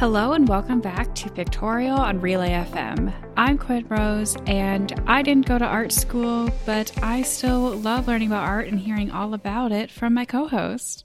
Hello and welcome back to Pictorial on Relay FM. I'm Quinn Rose, and I didn't go to art school, but I still love learning about art and hearing all about it from my co host.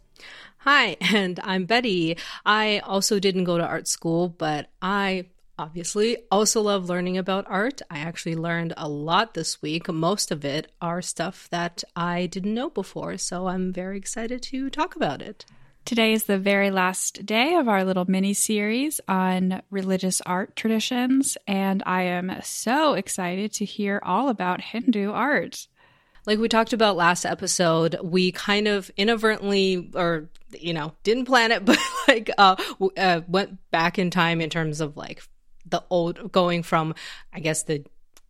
Hi, and I'm Betty. I also didn't go to art school, but I obviously also love learning about art. I actually learned a lot this week. Most of it are stuff that I didn't know before, so I'm very excited to talk about it. Today is the very last day of our little mini series on religious art traditions, and I am so excited to hear all about Hindu art. Like we talked about last episode, we kind of inadvertently, or you know, didn't plan it, but like uh, uh, went back in time in terms of like the old, going from, I guess the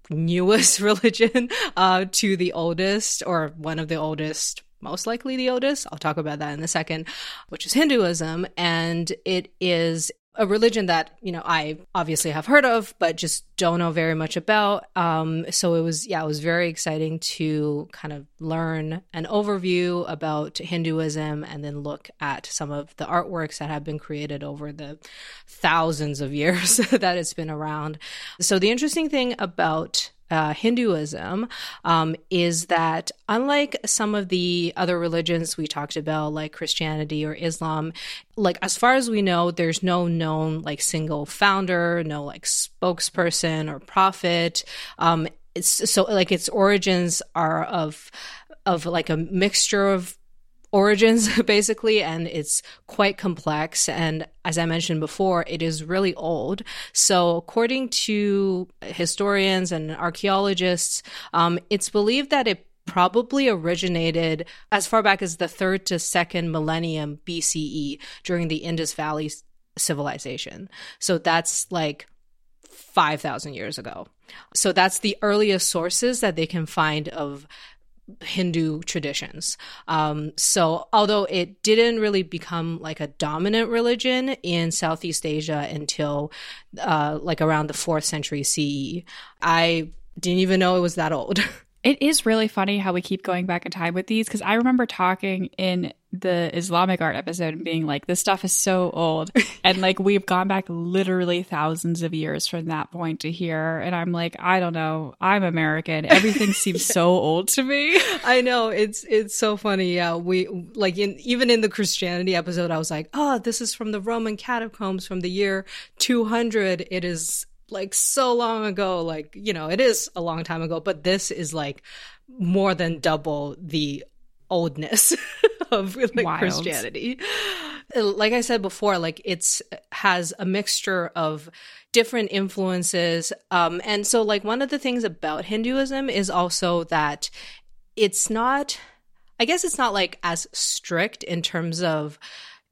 newest religion uh, to the oldest or one of the oldest most likely the oldest. I'll talk about that in a second, which is Hinduism. And it is a religion that, you know, I obviously have heard of, but just don't know very much about. Um, so it was, yeah, it was very exciting to kind of learn an overview about Hinduism and then look at some of the artworks that have been created over the thousands of years that it's been around. So the interesting thing about uh, Hinduism um, is that unlike some of the other religions we talked about, like Christianity or Islam, like as far as we know, there's no known like single founder, no like spokesperson or prophet. Um, it's so like its origins are of of like a mixture of origins basically and it's quite complex. And as i mentioned before it is really old. So according to historians and archaeologists um, it's believed that it probably originated as far back as the third to second millennium bce during the indus valley civilization. So that's like 5000 years ago. So that's the earliest sources that they can find of Hindu traditions. Um, so, although it didn't really become like a dominant religion in Southeast Asia until uh, like around the fourth century CE, I didn't even know it was that old. It is really funny how we keep going back in time with these because I remember talking in the Islamic art episode and being like, this stuff is so old. and like, we've gone back literally thousands of years from that point to here. And I'm like, I don't know. I'm American. Everything seems so old to me. I know. It's, it's so funny. Yeah. We, like, in, even in the Christianity episode, I was like, oh, this is from the Roman catacombs from the year 200. It is like so long ago like you know it is a long time ago but this is like more than double the oldness of like Wild. christianity like i said before like it's has a mixture of different influences um and so like one of the things about hinduism is also that it's not i guess it's not like as strict in terms of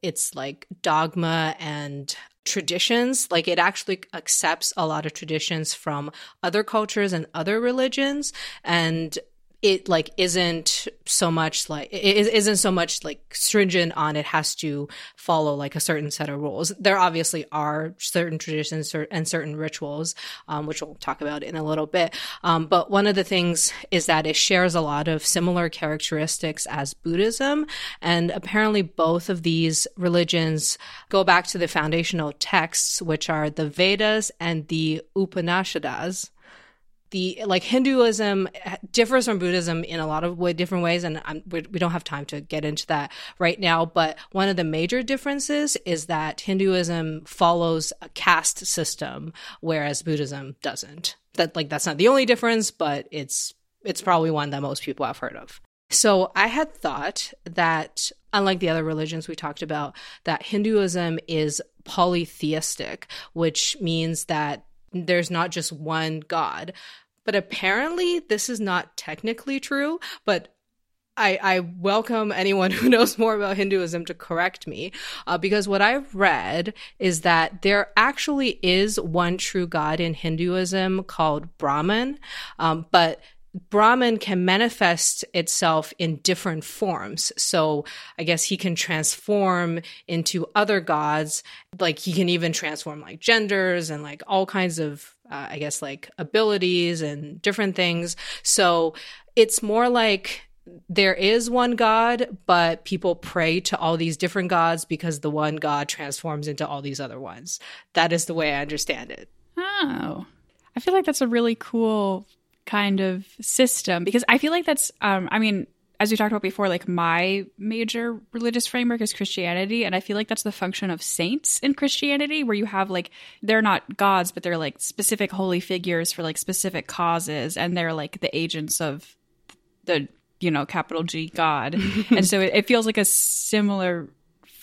its like dogma and traditions. Like it actually accepts a lot of traditions from other cultures and other religions. And it like isn't so much like it isn't so much like stringent on it has to follow like a certain set of rules. There obviously are certain traditions and certain rituals um, which we'll talk about in a little bit. Um, but one of the things is that it shares a lot of similar characteristics as buddhism. And apparently both of these religions go back to the foundational texts which are the vedas and the upanishads the like Hinduism eh, differs from Buddhism in a lot of way, different ways, and I'm, we, we don't have time to get into that right now. But one of the major differences is that Hinduism follows a caste system, whereas Buddhism doesn't. That like that's not the only difference, but it's it's probably one that most people have heard of. So I had thought that unlike the other religions we talked about, that Hinduism is polytheistic, which means that there's not just one God. But apparently, this is not technically true, but I, I, welcome anyone who knows more about Hinduism to correct me, uh, because what I've read is that there actually is one true God in Hinduism called Brahman, um, but Brahman can manifest itself in different forms. So I guess he can transform into other gods. Like he can even transform like genders and like all kinds of, uh, I guess, like abilities and different things. So it's more like there is one God, but people pray to all these different gods because the one God transforms into all these other ones. That is the way I understand it. Oh, I feel like that's a really cool kind of system because I feel like that's, um, I mean, as we talked about before, like my major religious framework is Christianity. And I feel like that's the function of saints in Christianity, where you have like, they're not gods, but they're like specific holy figures for like specific causes. And they're like the agents of the, you know, capital G God. and so it, it feels like a similar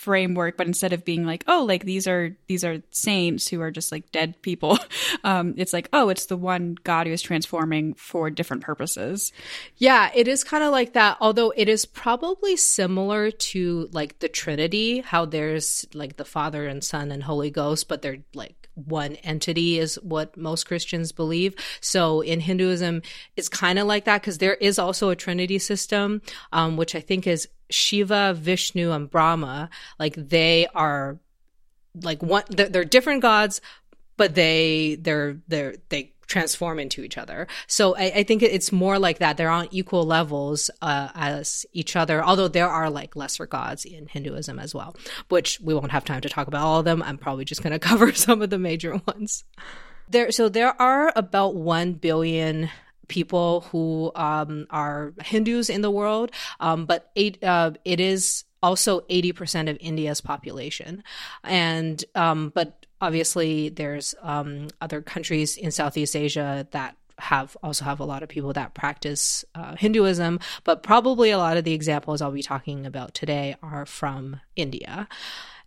framework but instead of being like oh like these are these are saints who are just like dead people um it's like oh it's the one god who is transforming for different purposes yeah it is kind of like that although it is probably similar to like the trinity how there's like the father and son and holy ghost but they're like one entity is what most Christians believe. So in Hinduism, it's kind of like that because there is also a trinity system, um, which I think is Shiva, Vishnu, and Brahma, like they are like one they're, they're different gods, but they they're they're they transform into each other. So I, I, think it's more like that. They're on equal levels uh, as each other, although there are like lesser gods in Hinduism as well, which we won't have time to talk about all of them. I'm probably just going to cover some of the major ones. There, so there are about 1 billion people who um, are Hindus in the world, um, but eight, uh, it is also 80% of India's population. And, um, but obviously there's um, other countries in Southeast Asia that have also have a lot of people that practice uh, Hinduism, but probably a lot of the examples I'll be talking about today are from India.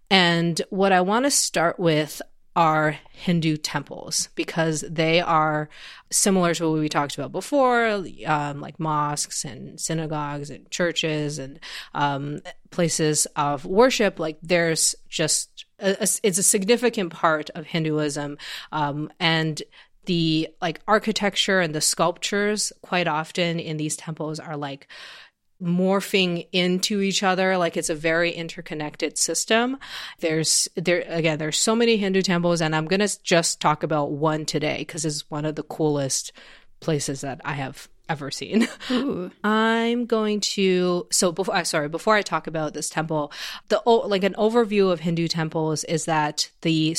And what I want to start with are Hindu temples because they are similar to what we talked about before, um, like mosques and synagogues and churches and um, places of worship. Like there's just a, a, it's a significant part of Hinduism, um, and the like architecture and the sculptures quite often in these temples are like morphing into each other like it's a very interconnected system there's there again there's so many hindu temples and i'm going to just talk about one today because it's one of the coolest places that i have ever seen Ooh. i'm going to so before i uh, sorry before i talk about this temple the like an overview of hindu temples is that the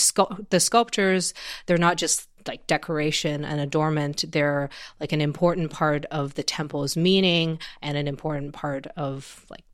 the sculptures they're not just like decoration and adornment they're like an important part of the temple's meaning and an important part of like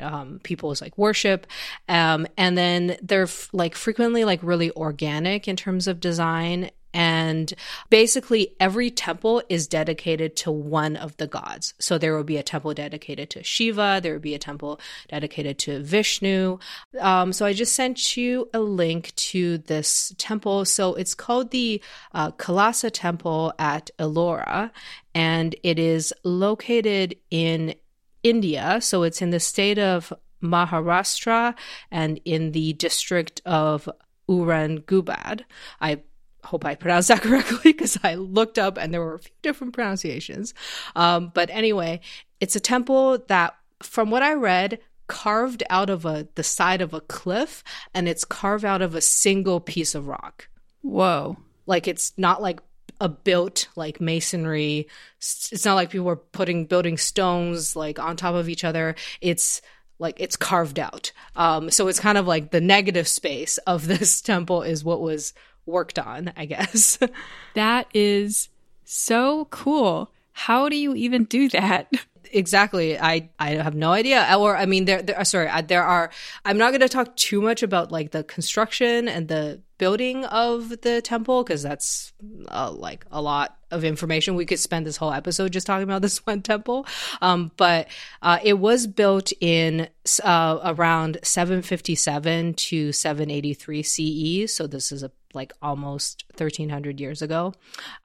um, people's like worship um, and then they're f- like frequently like really organic in terms of design and basically, every temple is dedicated to one of the gods. So there will be a temple dedicated to Shiva, there will be a temple dedicated to Vishnu. Um, so I just sent you a link to this temple. So it's called the uh, Kailasa Temple at Ellora, and it is located in India. So it's in the state of Maharashtra and in the district of Urangubad. I hope I pronounced that correctly because I looked up and there were a few different pronunciations. Um, but anyway, it's a temple that, from what I read, carved out of a the side of a cliff, and it's carved out of a single piece of rock. Whoa! Like it's not like a built like masonry. It's not like people were putting building stones like on top of each other. It's like it's carved out. Um, so it's kind of like the negative space of this temple is what was worked on, I guess. that is so cool. How do you even do that? Exactly. I I have no idea. Or I mean, there. there sorry, there are. I'm not going to talk too much about like the construction and the building of the temple because that's uh, like a lot of information. We could spend this whole episode just talking about this one temple. Um, but uh, it was built in uh, around 757 to 783 CE. So this is a like almost 1300 years ago.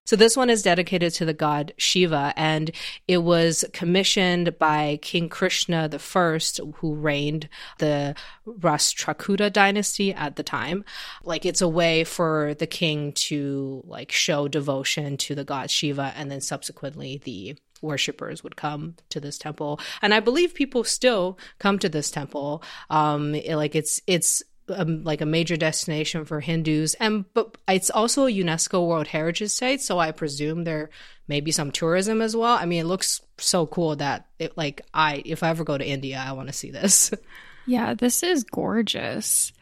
So this one is dedicated to the god Shiva and it was commissioned by King Krishna I who reigned the Rashtrakuta dynasty at the time. Like it's a way for the king to like show devotion to the god Shiva and then subsequently the worshippers would come to this temple and i believe people still come to this temple um it, like it's it's um, like a major destination for Hindus, and but it's also a UNESCO World Heritage Site, so I presume there may be some tourism as well. I mean, it looks so cool that it like I if I ever go to India, I want to see this. Yeah, this is gorgeous.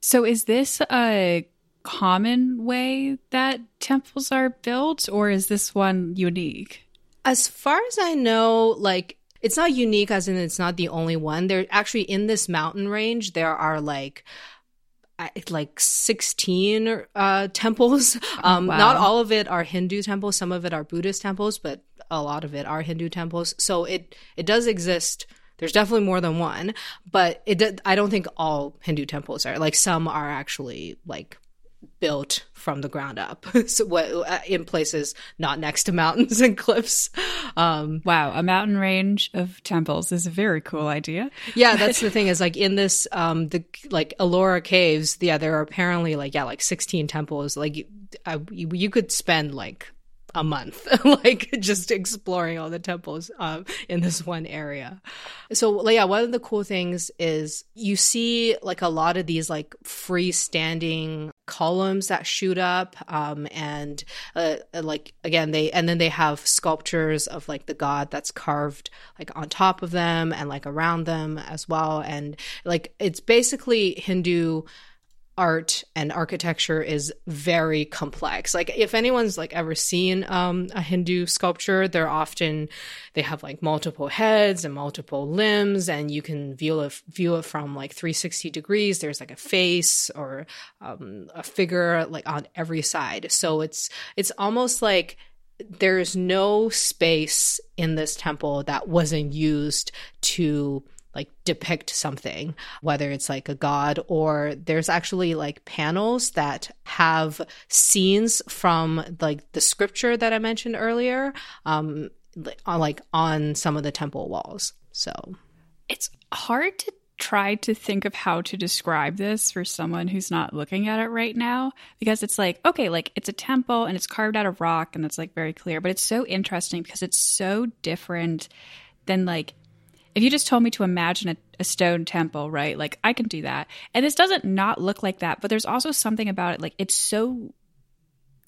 So, is this a common way that temples are built, or is this one unique? As far as I know, like it's not unique as in it's not the only one. There actually in this mountain range there are like like 16 uh, temples. Um, wow. Not all of it are Hindu temples. Some of it are Buddhist temples, but a lot of it are Hindu temples. So it it does exist. There's definitely more than one, but it. I don't think all Hindu temples are like some are actually like built from the ground up. So what uh, in places not next to mountains and cliffs. Um, wow a mountain range of temples is a very cool idea. Yeah that's the thing is like in this um the like Ellora caves yeah there are apparently like yeah like 16 temples. Like I, you, you could spend like a month, like just exploring all the temples um, in this one area. So, yeah, one of the cool things is you see like a lot of these like freestanding columns that shoot up, um, and uh, like again they and then they have sculptures of like the god that's carved like on top of them and like around them as well, and like it's basically Hindu art and architecture is very complex. Like if anyone's like ever seen um, a Hindu sculpture, they're often they have like multiple heads and multiple limbs, and you can view it view it from like 360 degrees. There's like a face or um, a figure like on every side. So it's it's almost like there's no space in this temple that wasn't used to like depict something, whether it's like a god or there's actually like panels that have scenes from like the scripture that I mentioned earlier, um, like on some of the temple walls. So it's hard to try to think of how to describe this for someone who's not looking at it right now because it's like okay like it's a temple and it's carved out of rock and it's like very clear but it's so interesting because it's so different than like if you just told me to imagine a, a, stone temple, right? Like I can do that. And this doesn't not look like that, but there's also something about it. Like it's so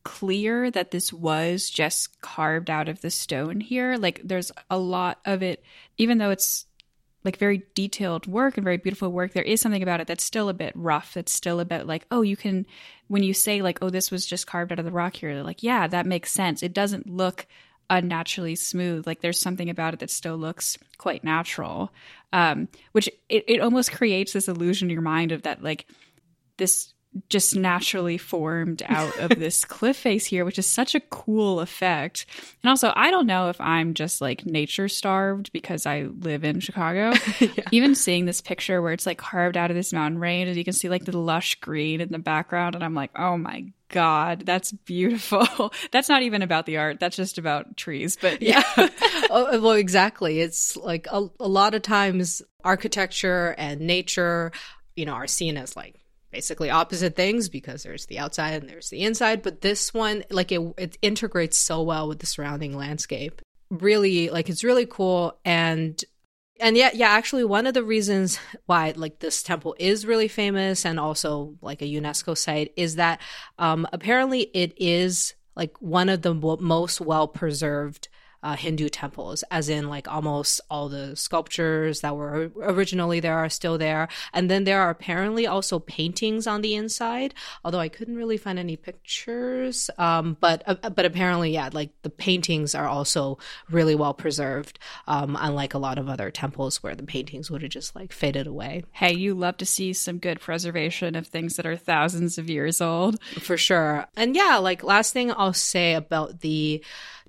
clear that this was just carved out of the stone here. Like there's a lot of it, even though it's like very detailed work and very beautiful work, there is something about it that's still a bit rough. That's still a bit like, oh, you can, when you say like, oh, this was just carved out of the rock here, like, yeah, that makes sense. It doesn't look unnaturally smooth. Like there's something about it that still looks quite natural, um, which it, it almost creates this illusion in your mind of that like this just naturally formed out of this cliff face here, which is such a cool effect. And also, I don't know if I'm just like nature starved because I live in Chicago. yeah. Even seeing this picture where it's like carved out of this mountain range, and you can see like the lush green in the background, and I'm like, oh my God, that's beautiful. that's not even about the art. That's just about trees. But yeah. oh, uh, well, exactly. It's like a, a lot of times architecture and nature, you know, are seen as like basically opposite things because there's the outside and there's the inside. But this one, like it, it integrates so well with the surrounding landscape. Really, like it's really cool. And and yeah, yeah, actually one of the reasons why like this temple is really famous and also like a UNESCO site is that um apparently it is like one of the most well preserved uh, Hindu temples, as in like almost all the sculptures that were originally there are still there. And then there are apparently also paintings on the inside, although I couldn't really find any pictures. Um, but uh, but apparently, yeah, like the paintings are also really well preserved, um, unlike a lot of other temples where the paintings would have just like faded away. Hey, you love to see some good preservation of things that are thousands of years old. For sure. And yeah, like last thing I'll say about the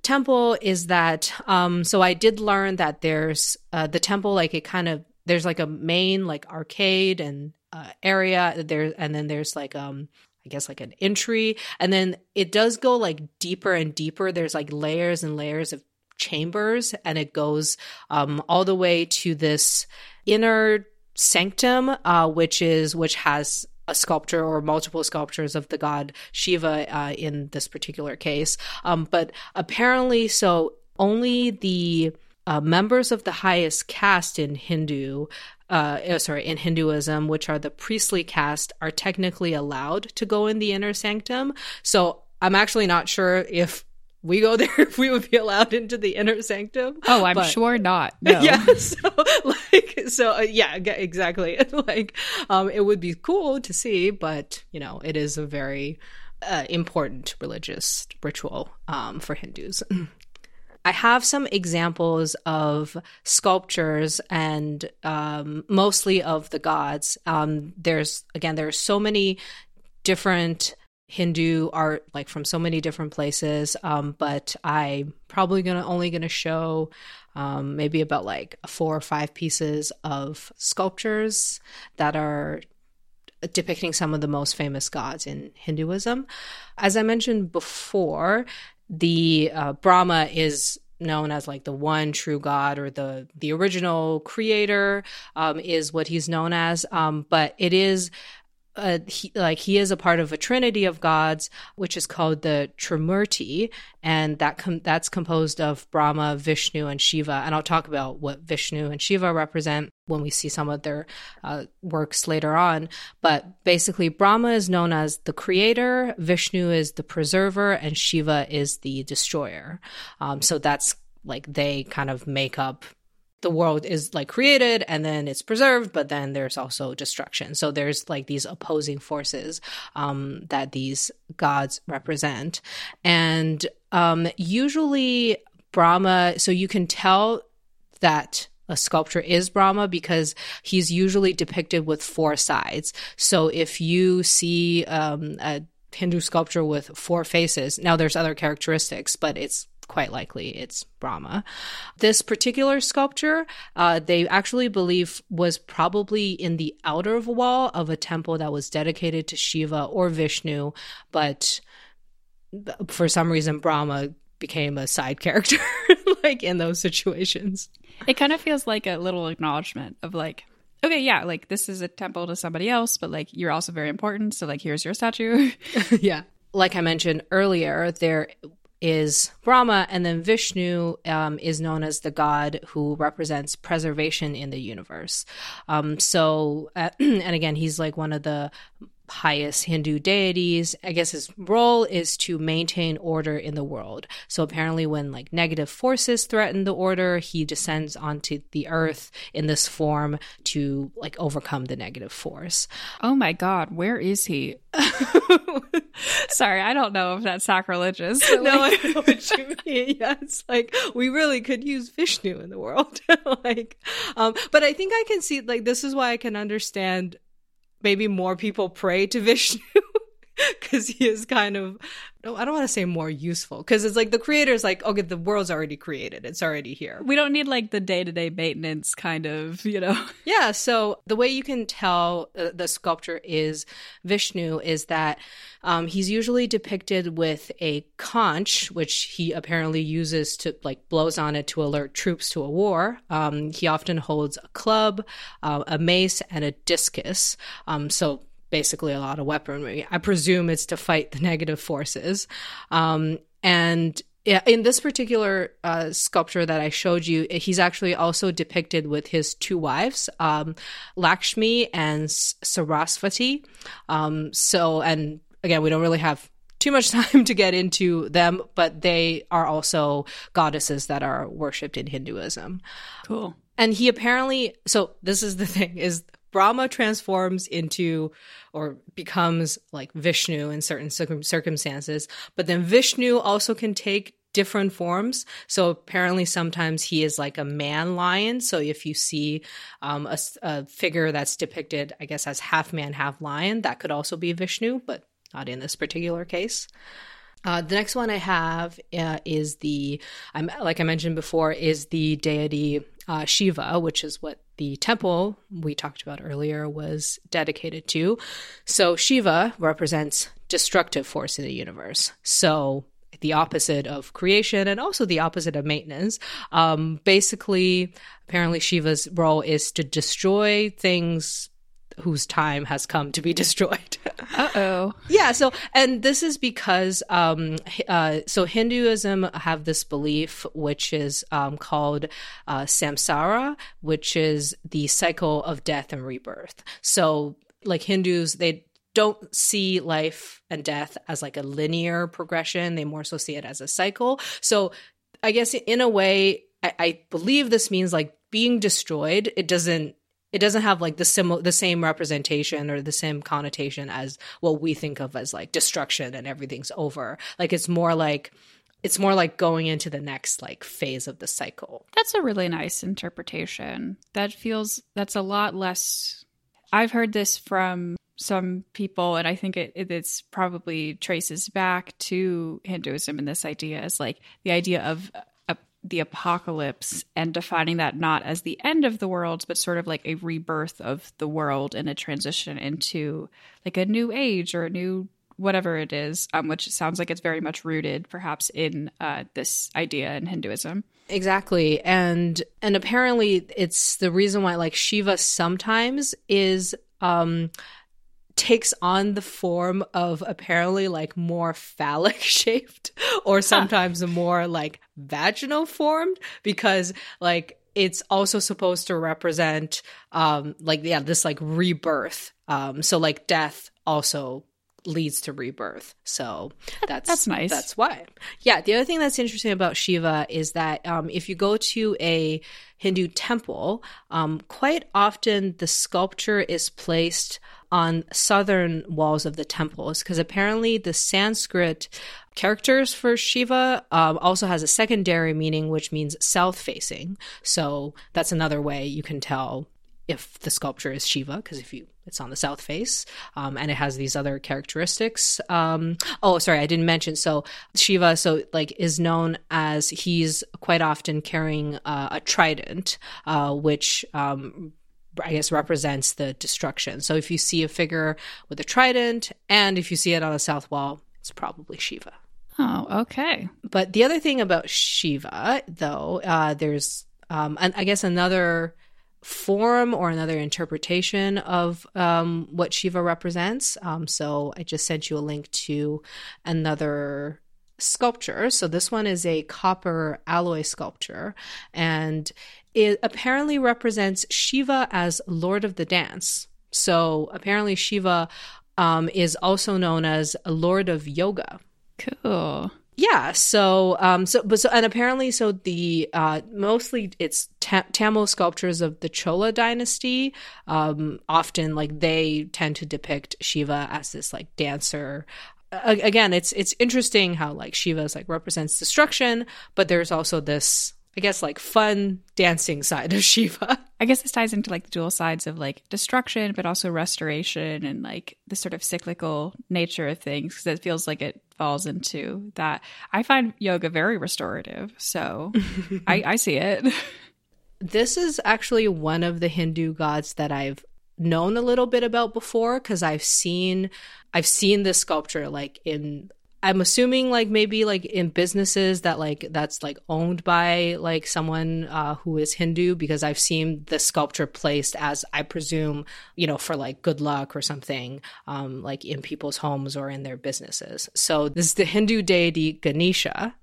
temple is that um so I did learn that there's uh, the temple like it kind of there's like a main like arcade and uh, area there and then there's like um I guess like an entry. And then it does go like deeper and deeper. There's like layers and layers of chambers and it goes um all the way to this inner sanctum uh which is which has a sculpture or multiple sculptures of the god Shiva uh, in this particular case. Um, but apparently, so only the uh, members of the highest caste in Hindu, uh, oh, sorry, in Hinduism, which are the priestly caste, are technically allowed to go in the inner sanctum. So I'm actually not sure if we go there if we would be allowed into the inner sanctum. Oh, I'm but, sure not. No. Yeah. So like, so uh, yeah, exactly. like, um, it would be cool to see, but you know, it is a very uh, important religious ritual um, for Hindus. I have some examples of sculptures and um, mostly of the gods. Um, there's again, there are so many different Hindu art, like from so many different places. Um, but I'm probably gonna only gonna show um, maybe about like four or five pieces of sculptures that are depicting some of the most famous gods in Hinduism. As I mentioned before, the uh, Brahma is known as like the one true god or the the original creator um, is what he's known as um, but it is uh, he, like he is a part of a trinity of gods, which is called the Trimurti, and that com- that's composed of Brahma, Vishnu, and Shiva. And I'll talk about what Vishnu and Shiva represent when we see some of their uh, works later on. But basically, Brahma is known as the creator, Vishnu is the preserver, and Shiva is the destroyer. Um, so that's like they kind of make up the world is like created and then it's preserved, but then there's also destruction. So there's like these opposing forces um, that these gods represent. And um, usually, Brahma, so you can tell that a sculpture is Brahma because he's usually depicted with four sides. So if you see um, a Hindu sculpture with four faces, now there's other characteristics, but it's quite likely it's Brahma. This particular sculpture, uh, they actually believe was probably in the outer wall of a temple that was dedicated to Shiva or Vishnu, but for some reason, Brahma became a side character, like in those situations. It kind of feels like a little acknowledgement of like, okay, yeah, like this is a temple to somebody else, but like you're also very important. So, like, here's your statue. yeah. Like I mentioned earlier, there is Brahma, and then Vishnu um, is known as the god who represents preservation in the universe. Um, so, uh, and again, he's like one of the highest Hindu deities. I guess his role is to maintain order in the world. So apparently, when like negative forces threaten the order, he descends onto the earth in this form to like overcome the negative force. Oh my God, where is he? Sorry, I don't know if that's sacrilegious. Like... No, I know what you mean. Yeah, it's like we really could use Vishnu in the world. like, um, but I think I can see like this is why I can understand maybe more people pray to Vishnu because he is kind of no, I don't want to say more useful because it's like the creator is like, okay, the world's already created, it's already here. We don't need like the day to day maintenance kind of, you know. Yeah. So the way you can tell uh, the sculpture is Vishnu is that um, he's usually depicted with a conch, which he apparently uses to like blows on it to alert troops to a war. Um, he often holds a club, uh, a mace, and a discus. Um, so basically a lot of weaponry. I presume it's to fight the negative forces. Um, and in this particular uh, sculpture that I showed you, he's actually also depicted with his two wives, um, Lakshmi and Sarasvati. Um, so, and again, we don't really have too much time to get into them, but they are also goddesses that are worshipped in Hinduism. Cool. And he apparently, so this is the thing, is Brahma transforms into or becomes like Vishnu in certain circumstances, but then Vishnu also can take different forms. So apparently, sometimes he is like a man lion. So if you see um, a, a, figure that's depicted, I guess, as half man, half lion, that could also be Vishnu, but not in this particular case. Uh, the next one I have uh, is the, I'm like I mentioned before, is the deity uh, Shiva, which is what the temple we talked about earlier was dedicated to. So Shiva represents destructive force in the universe. So the opposite of creation and also the opposite of maintenance. Um, basically, apparently Shiva's role is to destroy things whose time has come to be destroyed. uh oh. Yeah. So, and this is because, um, uh, so Hinduism have this belief which is um, called uh, samsara, which is the cycle of death and rebirth. So, like Hindus, they don't see life and death as like a linear progression. They more so see it as a cycle. So, I guess in a way, I, I believe this means like being destroyed. It doesn't it doesn't have like the sim- the same representation or the same connotation as what we think of as like destruction and everything's over. Like it's more like it's more like going into the next like phase of the cycle. That's a really nice interpretation. That feels that's a lot less I've heard this from some people and I think it, it it's probably traces back to Hinduism and this idea as like the idea of the apocalypse and defining that not as the end of the world, but sort of like a rebirth of the world and a transition into like a new age or a new whatever it is, um, which sounds like it's very much rooted perhaps in uh, this idea in Hinduism. Exactly. And and apparently it's the reason why like Shiva sometimes is um takes on the form of apparently like more phallic shaped or sometimes more like vaginal formed because like it's also supposed to represent um like yeah this like rebirth um so like death also leads to rebirth. So that's that's nice. That's why. Yeah. The other thing that's interesting about Shiva is that um, if you go to a Hindu temple, um, quite often the sculpture is placed on southern walls of the temples because apparently the Sanskrit characters for Shiva um, also has a secondary meaning, which means south facing. So that's another way you can tell if the sculpture is Shiva, because if you it's on the south face, um, and it has these other characteristics. Um, oh, sorry, I didn't mention. So Shiva, so like is known as he's quite often carrying uh, a trident, uh, which um, I guess represents the destruction. So if you see a figure with a trident, and if you see it on the south wall, it's probably Shiva. Oh, okay. But the other thing about Shiva, though, uh, there's, um, and I guess another form or another interpretation of um, what Shiva represents. Um, so I just sent you a link to another sculpture. So this one is a copper alloy sculpture, and it apparently represents Shiva as Lord of the Dance. So apparently, Shiva um, is also known as Lord of Yoga. Cool. Yeah. So, um, so, but so, and apparently, so the uh, mostly it's ta- Tamil sculptures of the Chola dynasty. Um, often, like they tend to depict Shiva as this like dancer, again it's it's interesting how like shiva's like represents destruction but there's also this I guess like fun dancing side of Shiva. I guess this ties into like the dual sides of like destruction, but also restoration and like the sort of cyclical nature of things because it feels like it falls into that. I find yoga very restorative, so I, I see it. This is actually one of the Hindu gods that I've known a little bit about before because I've seen I've seen this sculpture like in I'm assuming like maybe like in businesses that like that's like owned by like someone uh, who is Hindu because I've seen the sculpture placed as I presume you know for like good luck or something um, like in people's homes or in their businesses. So this is the Hindu deity Ganesha.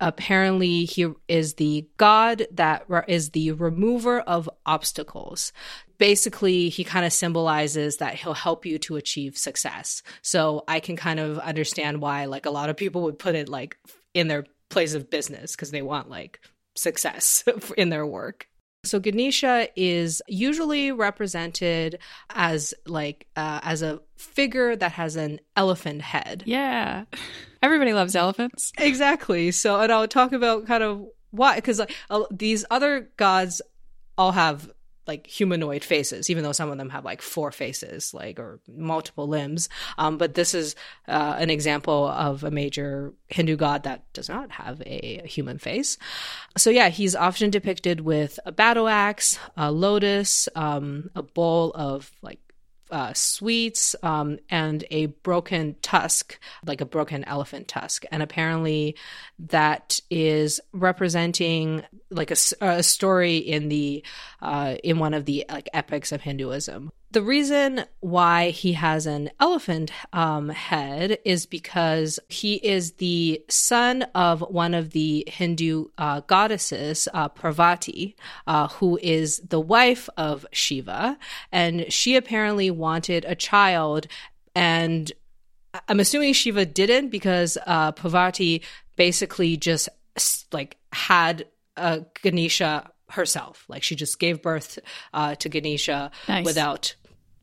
Apparently, he is the god that is the remover of obstacles basically he kind of symbolizes that he'll help you to achieve success. So I can kind of understand why like a lot of people would put it like in their place of business because they want like success in their work. So Ganesha is usually represented as like uh, as a figure that has an elephant head. Yeah. Everybody loves elephants. Exactly. So and I'll talk about kind of why cuz like uh, these other gods all have like humanoid faces, even though some of them have like four faces, like or multiple limbs. Um, but this is uh, an example of a major Hindu god that does not have a human face. So yeah, he's often depicted with a battle axe, a lotus, um, a bowl of like uh, sweets um, and a broken tusk, like a broken elephant tusk. And apparently, that is representing like a, a story in the uh, in one of the like epics of Hinduism. The reason why he has an elephant um, head is because he is the son of one of the Hindu uh, goddesses, uh, Parvati, uh, who is the wife of Shiva. And she apparently wanted a child. And I'm assuming Shiva didn't because uh, Parvati basically just like had uh, Ganesha herself. Like she just gave birth uh, to Ganesha nice. without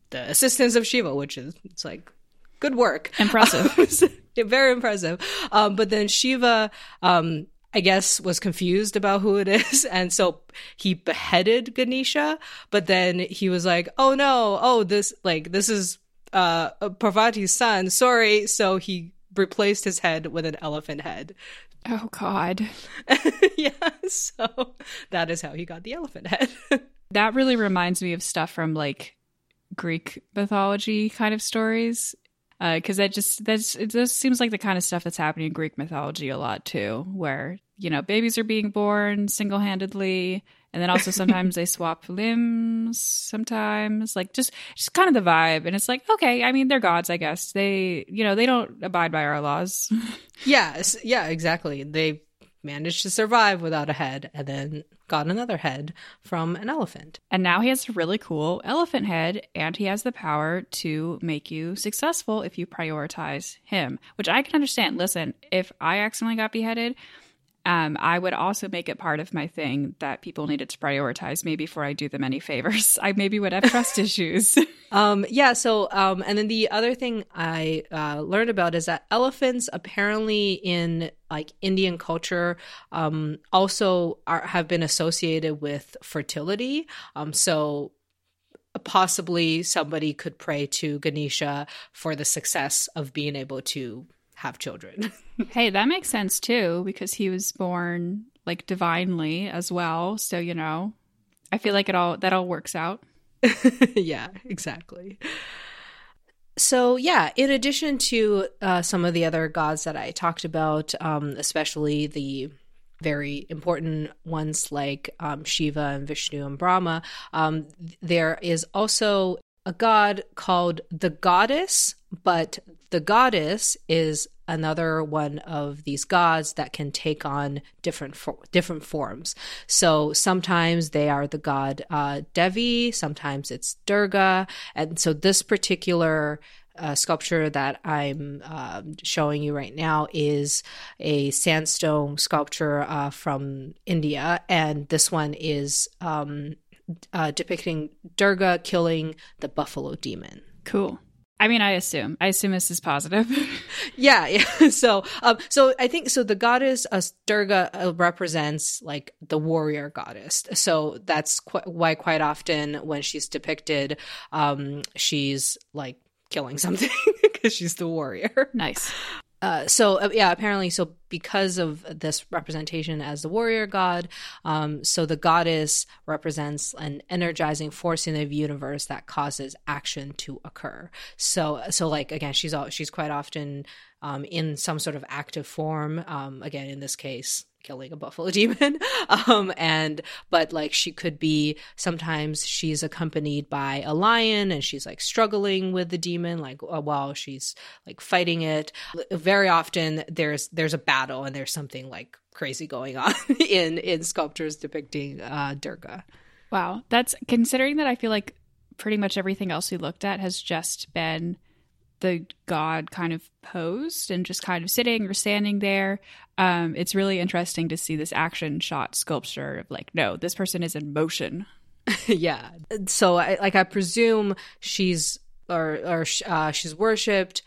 the assistance of Shiva, which is it's like good work, impressive, very impressive. Um, but then Shiva, um, I guess, was confused about who it is, and so he beheaded Ganesha. But then he was like, "Oh no! Oh this like this is uh Parvati's son. Sorry." So he replaced his head with an elephant head. Oh God. yeah. So that is how he got the elephant head. that really reminds me of stuff from like Greek mythology kind of stories. Because uh, that just that's it just seems like the kind of stuff that's happening in Greek mythology a lot too, where you know babies are being born single handedly, and then also sometimes they swap limbs. Sometimes like just just kind of the vibe, and it's like okay, I mean they're gods, I guess. They you know they don't abide by our laws. yes, yeah, exactly. They managed to survive without a head, and then got another head from an elephant. And now he has a really cool elephant head, and he has the power to make you successful if you prioritize him, which I can understand. Listen, if I accidentally got beheaded, um, I would also make it part of my thing that people needed to prioritize me before I do them any favors. I maybe would have trust issues. Um, yeah. So, um, and then the other thing I uh, learned about is that elephants apparently in like Indian culture um, also are, have been associated with fertility. Um, so possibly somebody could pray to Ganesha for the success of being able to have children. hey, that makes sense too, because he was born like divinely as well. So, you know, I feel like it all that all works out. yeah, exactly. So, yeah, in addition to uh, some of the other gods that I talked about, um, especially the very important ones like um, Shiva and Vishnu and Brahma, um, there is also a god called the goddess, but the goddess is another one of these gods that can take on different for- different forms. So sometimes they are the god uh, Devi, sometimes it's Durga, and so this particular uh, sculpture that I'm uh, showing you right now is a sandstone sculpture uh, from India, and this one is um, uh, depicting Durga killing the buffalo demon. Cool. I mean, I assume. I assume this is positive. yeah, yeah. So, um, so I think so. The goddess uh, Durga uh, represents like the warrior goddess. So that's qu- why quite often when she's depicted, um, she's like killing something because she's the warrior. Nice. Uh, so uh, yeah, apparently, so because of this representation as the warrior god, um, so the goddess represents an energizing force in the universe that causes action to occur. So, so like again, she's all, she's quite often um, in some sort of active form. Um, again, in this case, killing a buffalo demon. um, and, but like she could be, sometimes she's accompanied by a lion and she's like struggling with the demon, like uh, while she's like fighting it. Very often there's, there's a battle and there's something like crazy going on in, in sculptures depicting, uh, Durga. Wow. That's considering that I feel like pretty much everything else we looked at has just been the god kind of posed and just kind of sitting or standing there. Um, it's really interesting to see this action shot sculpture of like, no, this person is in motion. yeah. So, I, like, I presume she's or or uh, she's worshipped.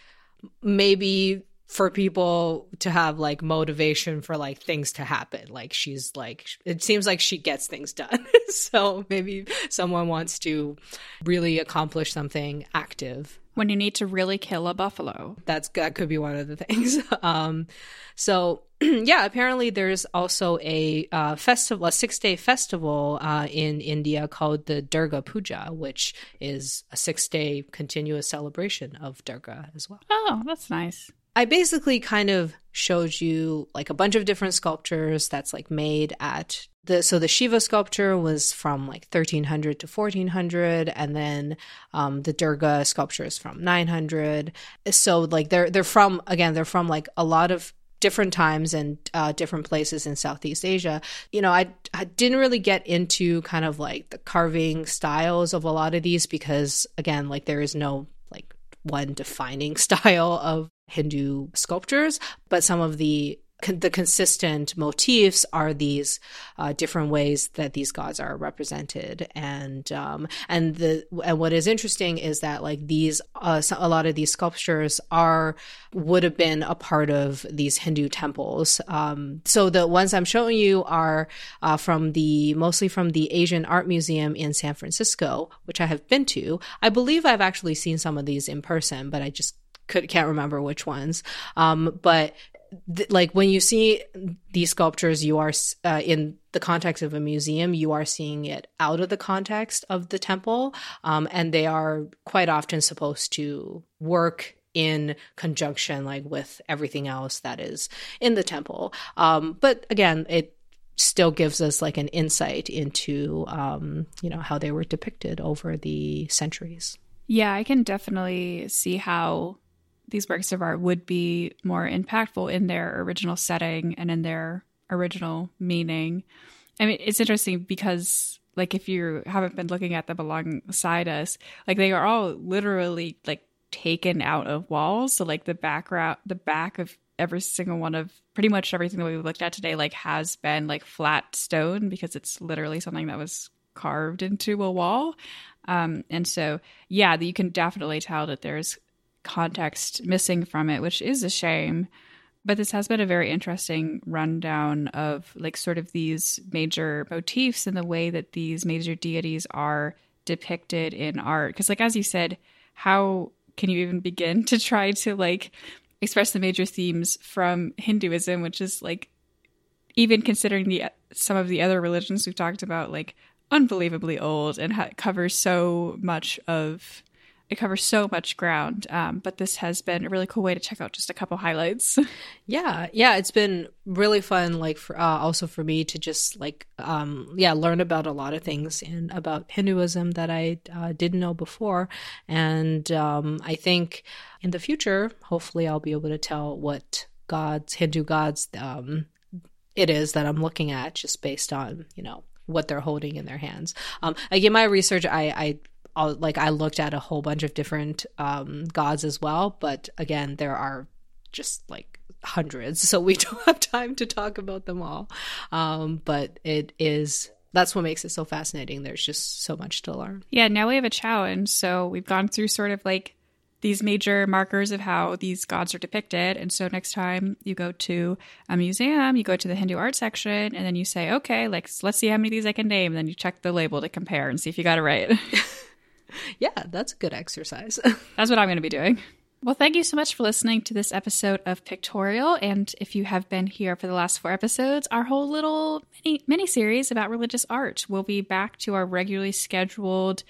Maybe for people to have like motivation for like things to happen. Like she's like, it seems like she gets things done. so maybe someone wants to really accomplish something active. When you need to really kill a buffalo. That's, that could be one of the things. Um, so yeah, apparently there's also a uh, festival, a six day festival uh, in India called the Durga Puja, which is a six day continuous celebration of Durga as well. Oh, that's nice. I basically kind of showed you like a bunch of different sculptures that's like made at the so the Shiva sculpture was from like 1300 to 1400, and then um, the Durga sculpture is from 900. So like they're they're from again they're from like a lot of different times and uh, different places in Southeast Asia. You know, I, I didn't really get into kind of like the carving styles of a lot of these because again, like there is no like one defining style of Hindu sculptures, but some of the con- the consistent motifs are these uh, different ways that these gods are represented, and um, and the and what is interesting is that like these uh, a lot of these sculptures are would have been a part of these Hindu temples. Um, so the ones I'm showing you are uh, from the mostly from the Asian Art Museum in San Francisco, which I have been to. I believe I've actually seen some of these in person, but I just could, can't remember which ones. Um, but th- like when you see these sculptures, you are uh, in the context of a museum, you are seeing it out of the context of the temple, um, and they are quite often supposed to work in conjunction like with everything else that is in the temple. Um, but again it still gives us like an insight into um, you know how they were depicted over the centuries. Yeah i can definitely see how these works of art would be more impactful in their original setting and in their original meaning. I mean, it's interesting because like if you haven't been looking at them alongside us, like they are all literally like taken out of walls. So like the background, the back of every single one of pretty much everything that we've looked at today, like has been like flat stone because it's literally something that was carved into a wall. Um, and so, yeah, you can definitely tell that there's context missing from it, which is a shame. But this has been a very interesting rundown of like sort of these major motifs and the way that these major deities are depicted in art. Because, like, as you said, how can you even begin to try to like express the major themes from Hinduism, which is like even considering the some of the other religions we've talked about, like unbelievably old and ha- covers so much of it covers so much ground. Um, but this has been a really cool way to check out just a couple highlights. Yeah, yeah, it's been really fun. Like for uh, also for me to just like um, yeah learn about a lot of things and about Hinduism that I uh, didn't know before. And um, I think in the future, hopefully, I'll be able to tell what gods, Hindu gods, um, it is that I'm looking at just based on you know what they're holding in their hands. Um, like in my research, I, I like I looked at a whole bunch of different um, gods as well, but again, there are just like hundreds, so we don't have time to talk about them all. Um, but it is that's what makes it so fascinating. There's just so much to learn. Yeah, now we have a challenge. So we've gone through sort of like these major markers of how these gods are depicted. And so next time you go to a museum, you go to the Hindu art section and then you say, okay, like let's see how many of these I can name. And then you check the label to compare and see if you got it right. yeah, that's a good exercise. that's what I'm going to be doing. Well, thank you so much for listening to this episode of Pictorial. And if you have been here for the last four episodes, our whole little mini, mini series about religious art will be back to our regularly scheduled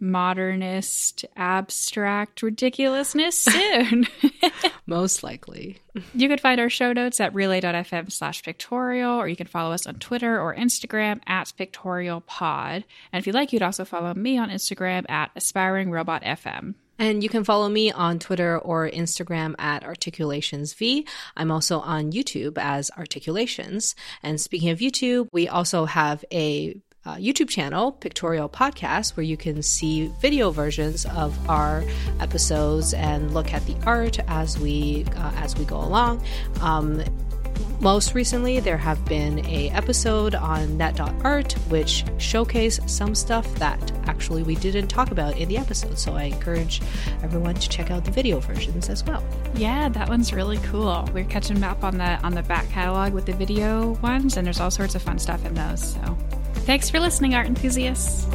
modernist, abstract ridiculousness soon. Most likely. You can find our show notes at relay.fm slash pictorial, or you can follow us on Twitter or Instagram at pictorialpod. And if you'd like, you'd also follow me on Instagram at aspiringrobotfm. And you can follow me on Twitter or Instagram at ArticulationsV. I'm also on YouTube as Articulations. And speaking of YouTube, we also have a uh, YouTube channel, Pictorial Podcast, where you can see video versions of our episodes and look at the art as we uh, as we go along. Um, most recently, there have been a episode on net.art which showcase some stuff that actually we didn't talk about in the episode. So I encourage everyone to check out the video versions as well. Yeah, that one's really cool. We're catching up on the on the back catalog with the video ones, and there's all sorts of fun stuff in those. So Thanks for listening, art enthusiasts.